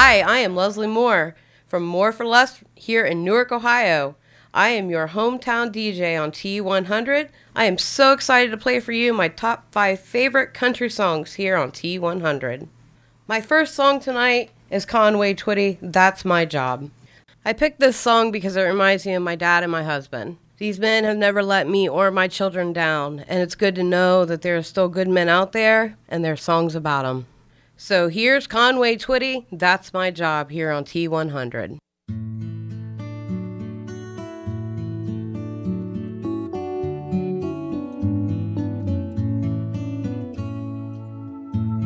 Hi, I am Leslie Moore from More for Less here in Newark, Ohio. I am your hometown DJ on T100. I am so excited to play for you my top five favorite country songs here on T100. My first song tonight is Conway Twitty, That's My Job. I picked this song because it reminds me of my dad and my husband. These men have never let me or my children down, and it's good to know that there are still good men out there and there are songs about them. So here's Conway Twitty, That's My Job here on T100.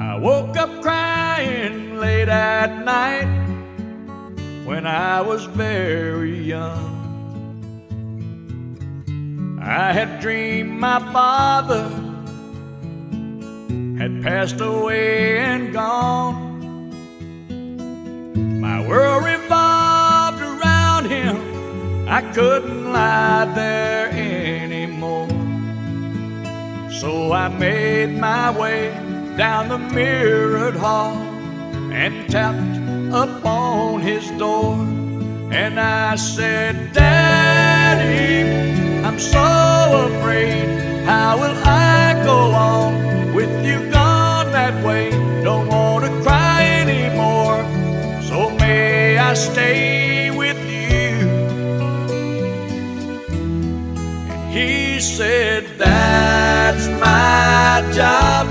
I woke up crying late at night when I was very young. I had dreamed my father had passed away and gone. My world revolved around him. I couldn't lie there anymore. So I made my way down the mirrored hall and tapped upon his door. And I said, Daddy, I'm so afraid. How will I go on way? Don't want to cry anymore. So may I stay with you? And he said, That's my job.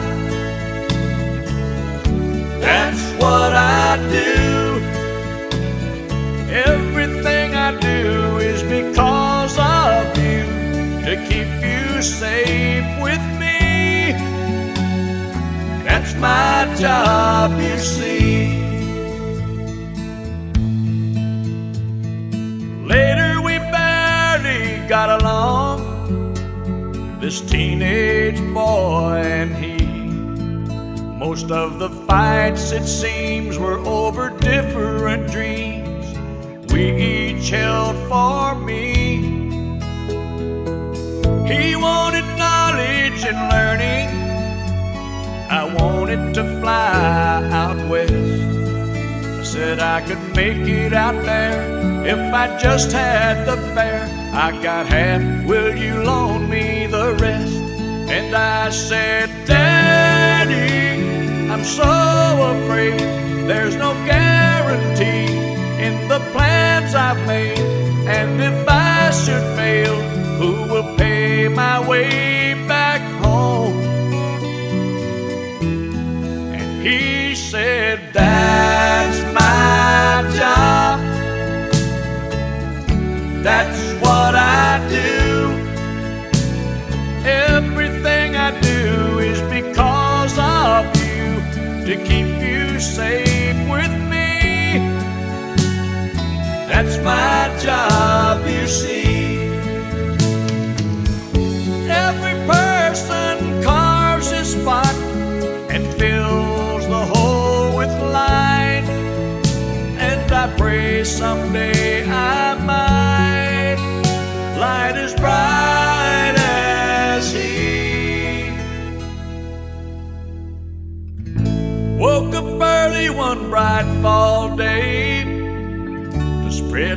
That's what I do. Everything I do is because of you to keep you safe with me. That's my job, you see. Later, we barely got along. This teenage boy and he. Most of the fights, it seems, were over different dreams we each held for me. He wanted knowledge and learning. I wanted to fly out west. I said I could make it out there if I just had the fare. I got half, will you loan me the rest? And I said, Daddy, I'm so afraid there's no guarantee in the plans I've made. And if I should fail, who will pay my way my job,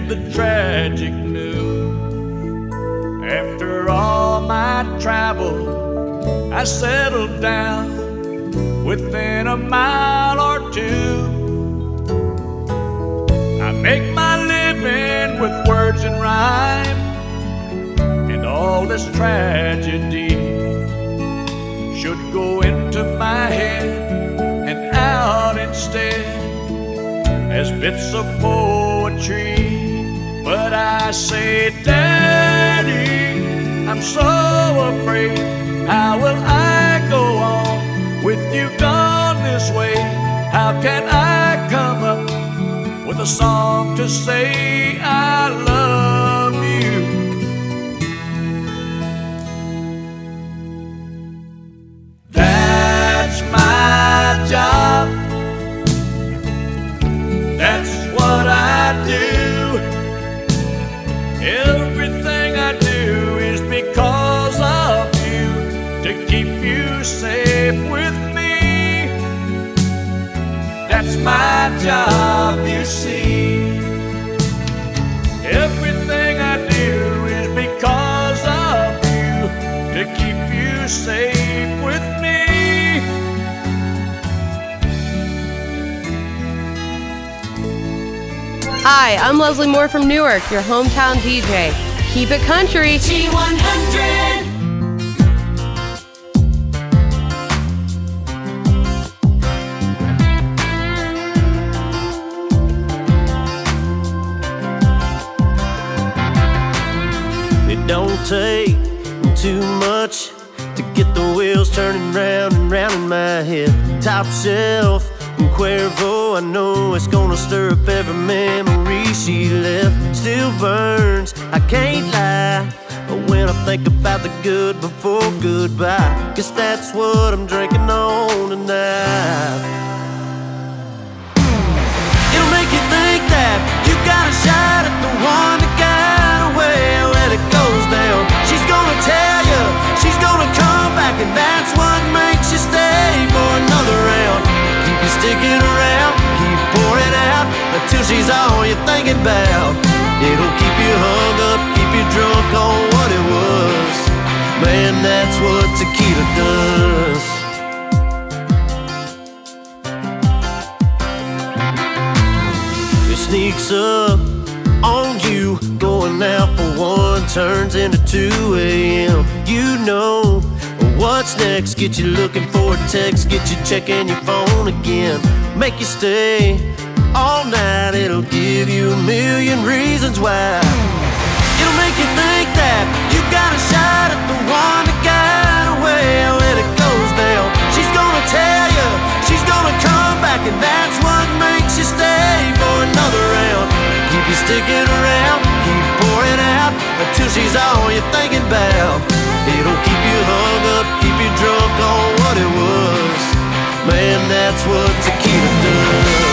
the tragic news. After all my travel, I settled down within a mile or two. I make my living with words and rhyme, and all this tragedy should go into my head and out instead as bits of poetry. But I say, Daddy, I'm so afraid. How will I go on with you gone this way? How can I come up with a song to say I love you? That's my job. To keep you safe with me. that's my job, you see. Everything I do is because of you to keep you safe with me. Hi, I'm Leslie Moore from Newark, your hometown DJ. Keep it country. T100. Take too much to get the wheels turning round and round in my head. Top shelf and Cuervo, I know it's gonna stir up every memory she left. Still burns, I can't lie. But when I think about the good before goodbye, guess that's what I'm drinking on tonight. It'll make you think that you got a shot at the one that got away she's gonna come back, and that's what makes you stay for another round. Keep you sticking around, keep pouring out until she's all you're thinking about. It'll keep you hung up, keep you drunk on what it was. Man, that's what tequila does. Sneaks up turns into 2 a.m. You know what's next. Get you looking for a text, get you checking your phone again. Make you stay all night, it'll give you a million reasons why. It'll make you think that you got a shot at the one that got away when it goes down. She's gonna tell you, she's gonna come back, and that's what makes you stay for another round. Keep you sticking about. It'll keep you hung up, keep you drunk on what it was. Man, that's what tequila does.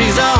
She's all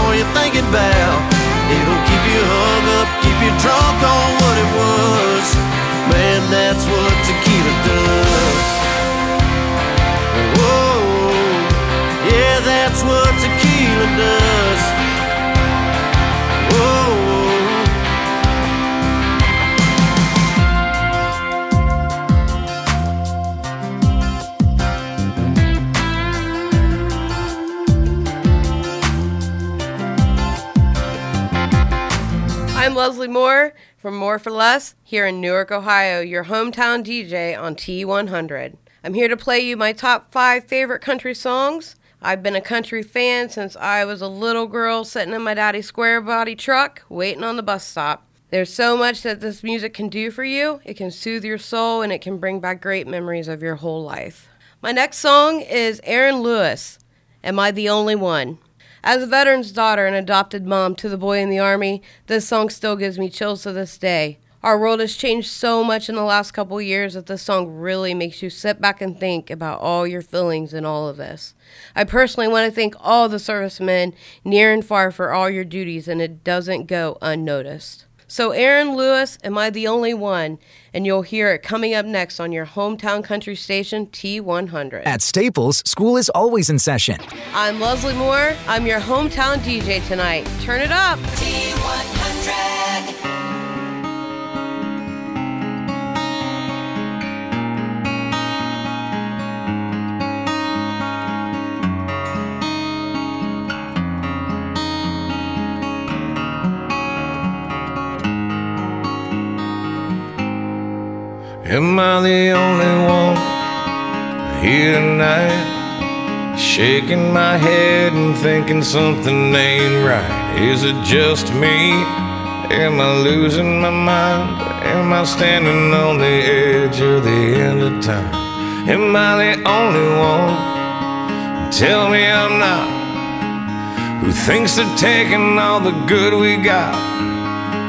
Leslie Moore from More for Less here in Newark, Ohio, your hometown DJ on T100. I'm here to play you my top five favorite country songs. I've been a country fan since I was a little girl sitting in my daddy's square body truck waiting on the bus stop. There's so much that this music can do for you. It can soothe your soul and it can bring back great memories of your whole life. My next song is Aaron Lewis. Am I the Only One? As a veteran's daughter and adopted mom to the boy in the Army, this song still gives me chills to this day. Our world has changed so much in the last couple years that this song really makes you sit back and think about all your feelings in all of this. I personally want to thank all the servicemen near and far for all your duties, and it doesn't go unnoticed. So, Aaron Lewis, Am I the Only One? And you'll hear it coming up next on your hometown country station, T100. At Staples, school is always in session. I'm Leslie Moore. I'm your hometown DJ tonight. Turn it up. T100. Am I the only one here tonight? Shaking my head and thinking something ain't right. Is it just me? Am I losing my mind? Am I standing on the edge of the end of time? Am I the only one? Tell me I'm not. Who thinks of taking all the good we got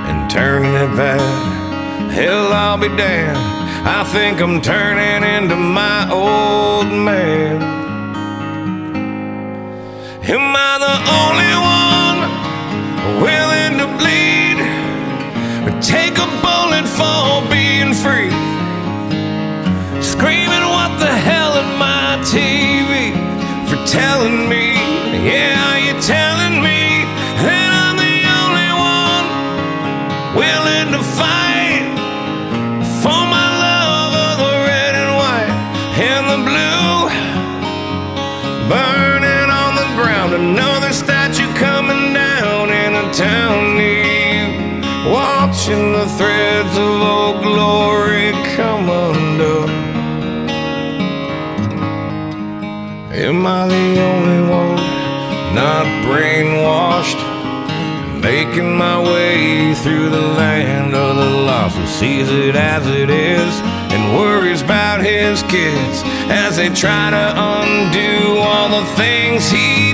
and turning it bad? Hell, I'll be damned. I think I'm turning into my old man. Am I the only one willing to bleed? Or take a bullet for being free? Screaming, what the hell am my TV for telling me? Yeah, you're telling down near you. Watching the threads of old glory come undone. Am I the only one not brainwashed? Making my way through the land of the lost who sees it as it is and worries about his kids as they try to undo all the things he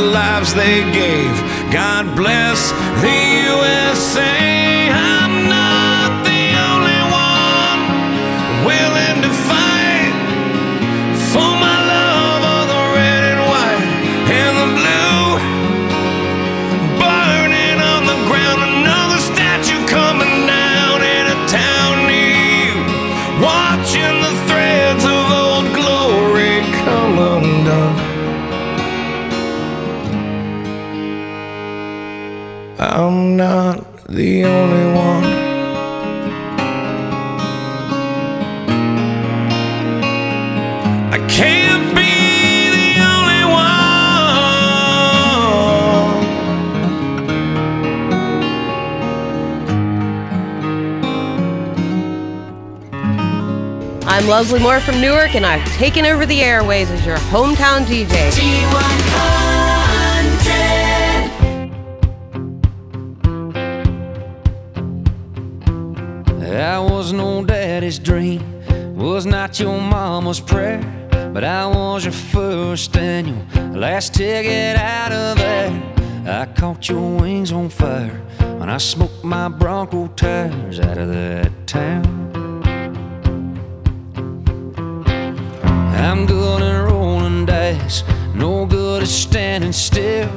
lives they gave. God bless the USA. The only one. I can't be the only one. I'm Leslie Moore from Newark, and I've taken over the airways as your hometown DJ. That no daddy's dream, was not your mama's prayer, but I was your first and your last ticket out of there. I caught your wings on fire when I smoked my Bronco tires out of that town. I'm good at rolling dice, no good at standing still.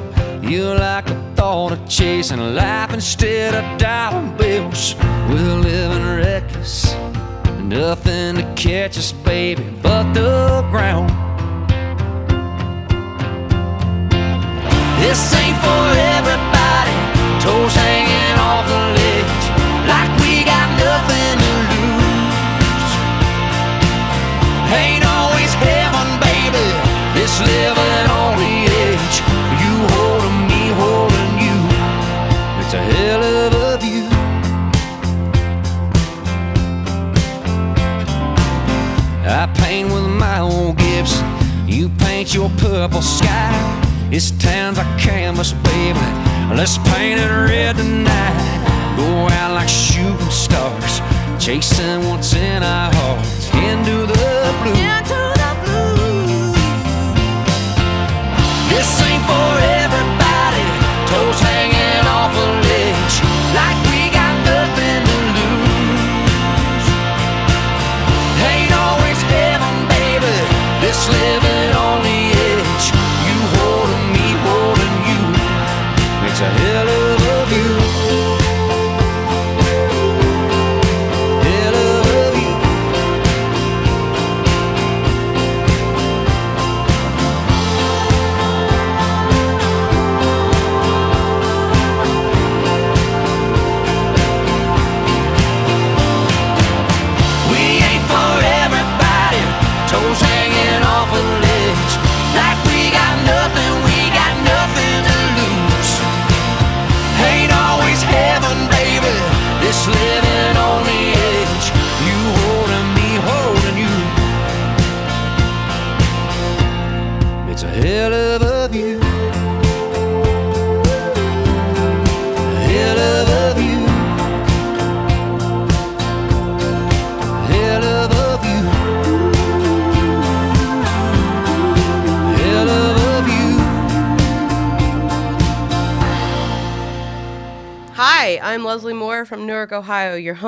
You like the thought of chasing life instead of dollar bills. We're living reckless, nothing to catch us, baby, but the ground. This ain't for everybody, toes hanging off the ledge, like we got nothing to lose. Ain't always heaven, baby. This living paint your purple sky. This town's a canvas, baby. Let's paint it red tonight. Go out like shooting stars, chasing what's in our hearts into the blue. Into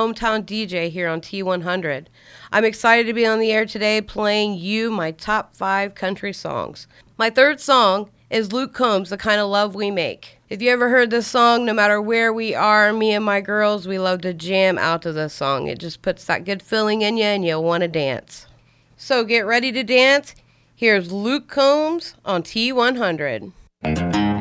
hometown DJ here on T100. I'm excited to be on the air today playing you my top five country songs. My third song is Luke Combs, The Kind of Love We Make. If you ever heard this song, no matter where we are, me and my girls, we love to jam out to this song. It just puts that good feeling in you and you'll want to dance. So get ready to dance. Here's Luke Combs on T100.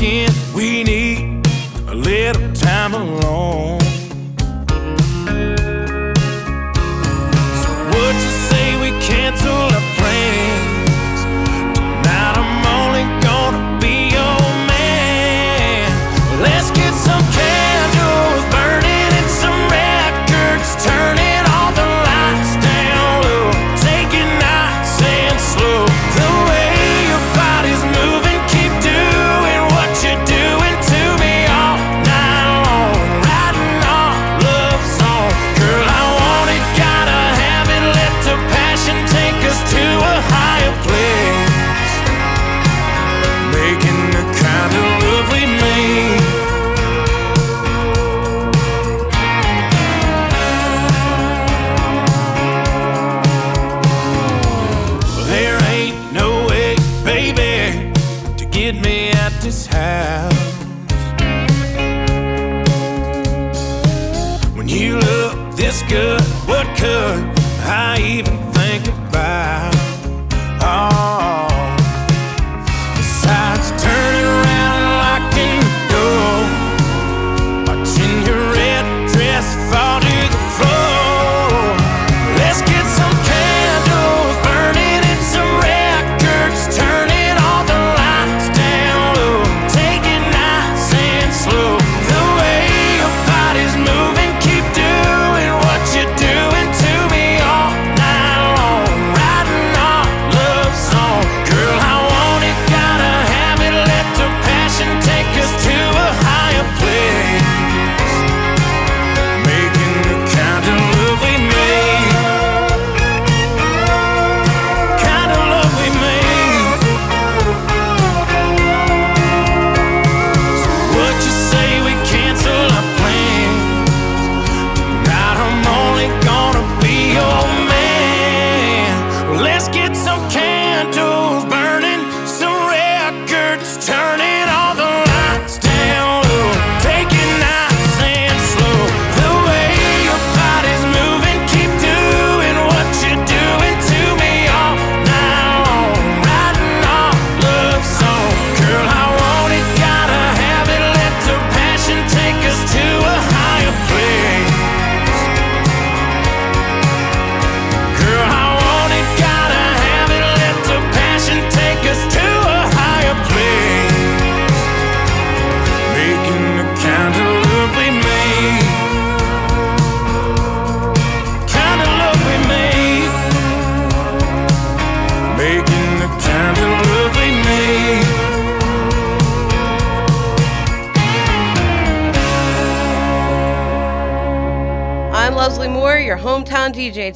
skin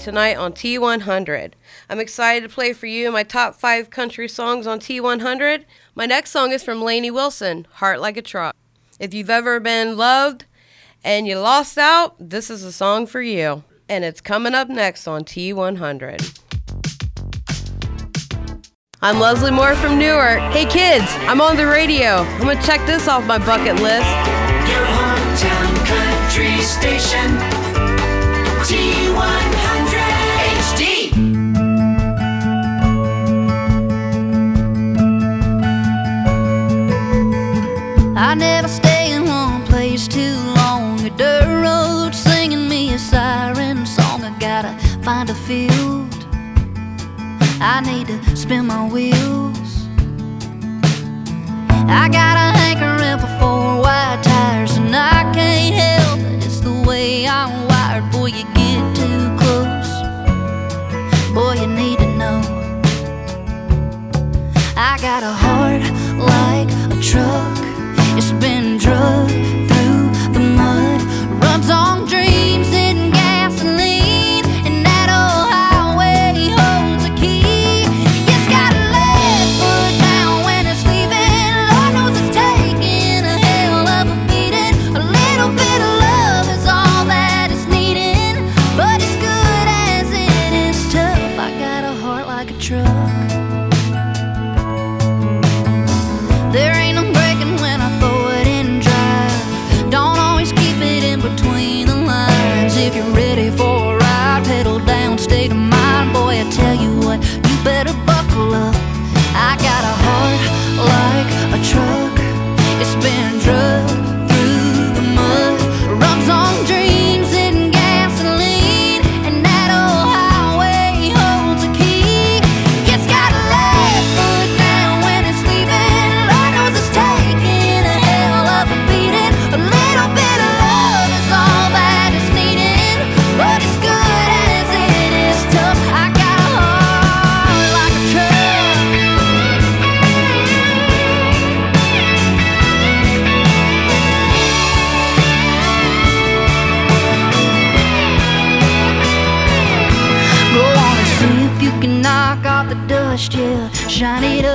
tonight on T100. I'm excited to play for you my top five country songs on T100. My next song is from Lainey Wilson, Heart Like a Truck. If you've ever been loved and you lost out, this is a song for you. And it's coming up next on T100. I'm Leslie Moore from Newark. Hey kids, I'm on the radio. I'm gonna check this off my bucket list. Your hometown country station. I need to spin my wheels. I got a hankering for four white tires, and I can't help it. It's the way I'm wired. Boy, you get too close. Boy, you need to know. I got a heart dust, yeah. Shine it up,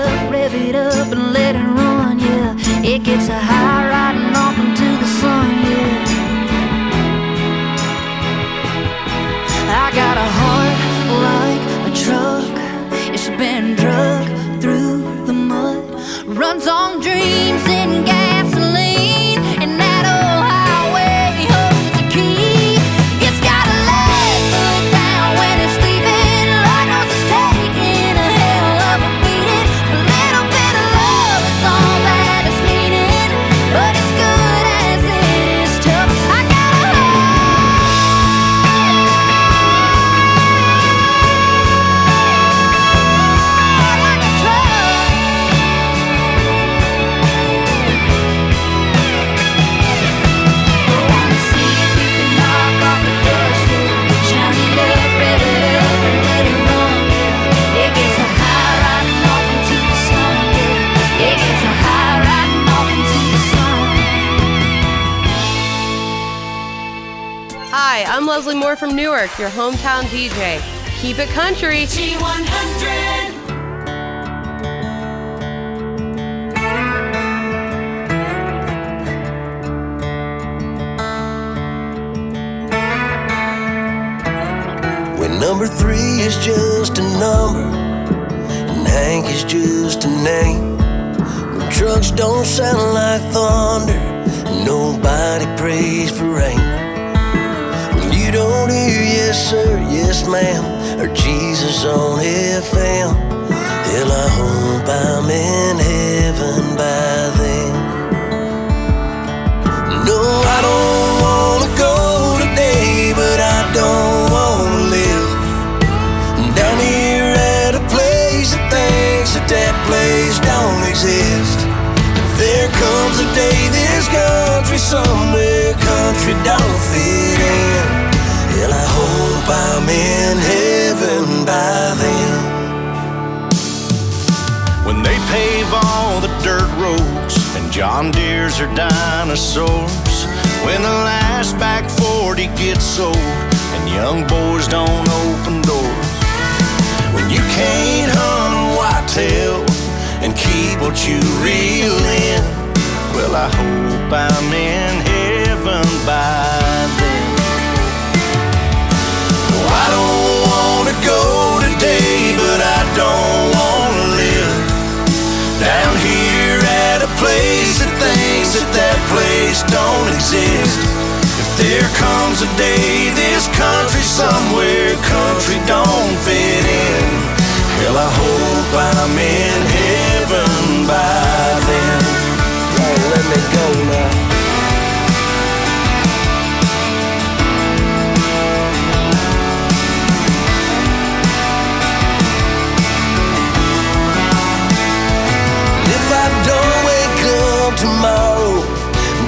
Moore your hometown DJ. Keep it country. T100. When number three is just a number and Hank is just a name. When trucks don't sound like thunder and nobody prays for rain. Sir, yes ma'am, or Jesus on FM. Hell, I hope I'm in heaven by then. No, I don't wanna go today, but I don't wanna live down here at a place that thinks that that place don't exist. There comes a day this country somewhere country don't fit I'm in heaven by then. When they pave all the dirt roads and John Deere's are dinosaurs. When the last back 40 gets sold and young boys don't open doors. When you can't hunt a whitetail and keep what you reel in, well, I hope I'm in heaven by don't exist. If there comes a day this country somewhere country don't fit in, well I hope I'm in heaven by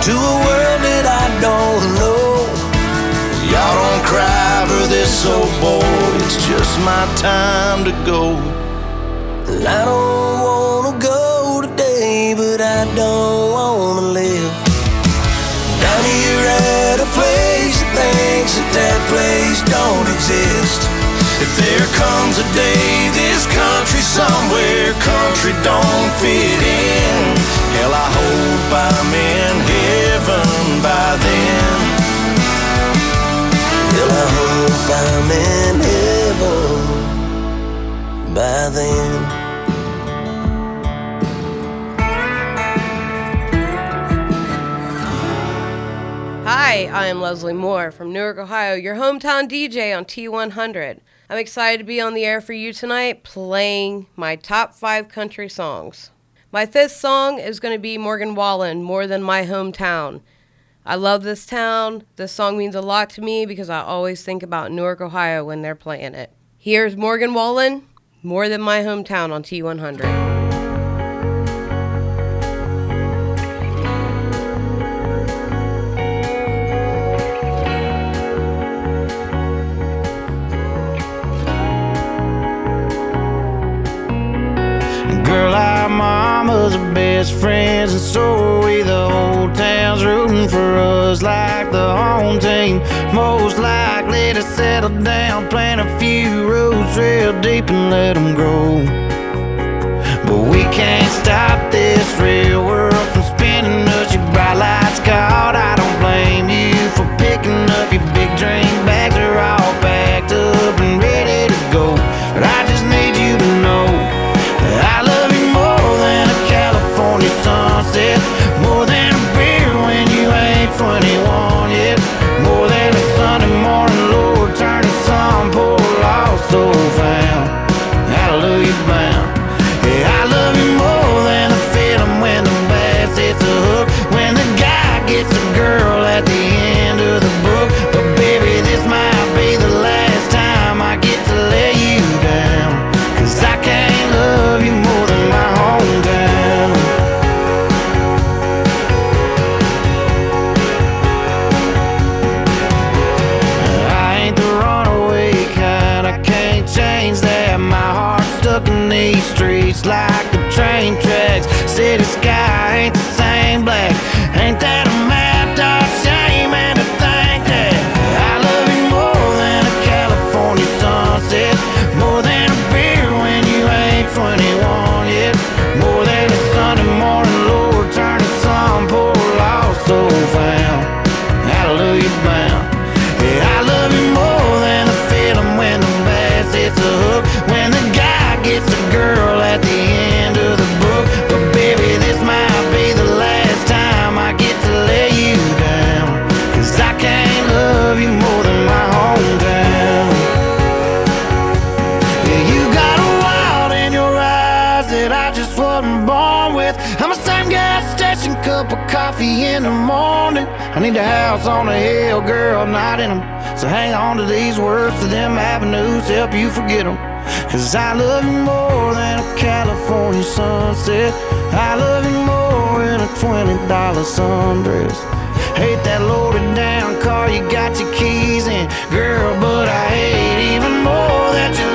to a world that I don't know, y'all don't cry for this old boy. It's just my time to go. And I don't wanna go today, but I don't wanna live down here at a place that thinks that that place don't exist. If there comes a day this country somewhere country don't fit in, by then. Hi, I am Leslie Moore from Newark, Ohio, your hometown DJ on T100. I'm excited to be on the air for you tonight playing my top five country songs. My fifth song is going to be Morgan Wallen, More Than My Hometown. I love this town. This song means a lot to me because I always think about Newark, Ohio when they're playing it. Here's Morgan Wallen, More Than My Hometown on T100. Girl, our mamas best friends, and so are we. The whole town's rooting for us like the home team. Most likely to settle down, plant a few roots real let them grow. But we can't stop this real world from spinning us. Your bright lights caught. I don't blame you for picking up your big drink cup of coffee in the morning. I need a house on a hill, girl, not in 'em. So hang on to these words to them avenues, help you forget 'em. Cause I love you more than a California sunset. I love you more than a $20 sundress. Hate that loaded down car you got your keys in, girl, but I hate even more that you're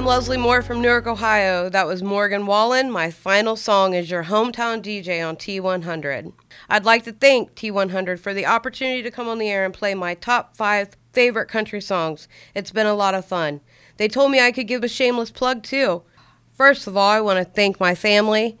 I'm Leslie Moore from Newark, Ohio. That was Morgan Wallen. My final song is your hometown DJ on T100. I'd like to thank T100 for the opportunity to come on the air and play my top five favorite country songs. It's been a lot of fun. They told me I could give a shameless plug too. First of all, I want to thank my family,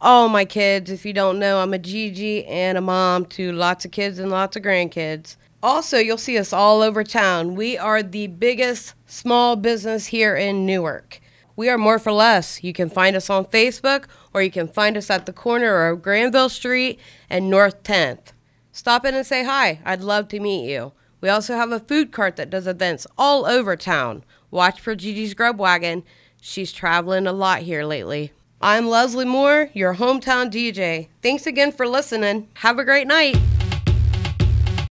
all my kids. If you don't know, I'm a Gigi and a mom to lots of kids and lots of grandkids. Also, you'll see us all over town. We are the biggest small business here in Newark. We are more for less. You can find us on Facebook or you can find us at the corner of Granville Street and North 10th. Stop in and say hi. I'd love to meet you. We also have a food cart that does events all over town. Watch for Gigi's Grub Wagon. She's traveling a lot here lately. I'm Leslie Moore, your hometown DJ. Thanks again for listening. Have a great night.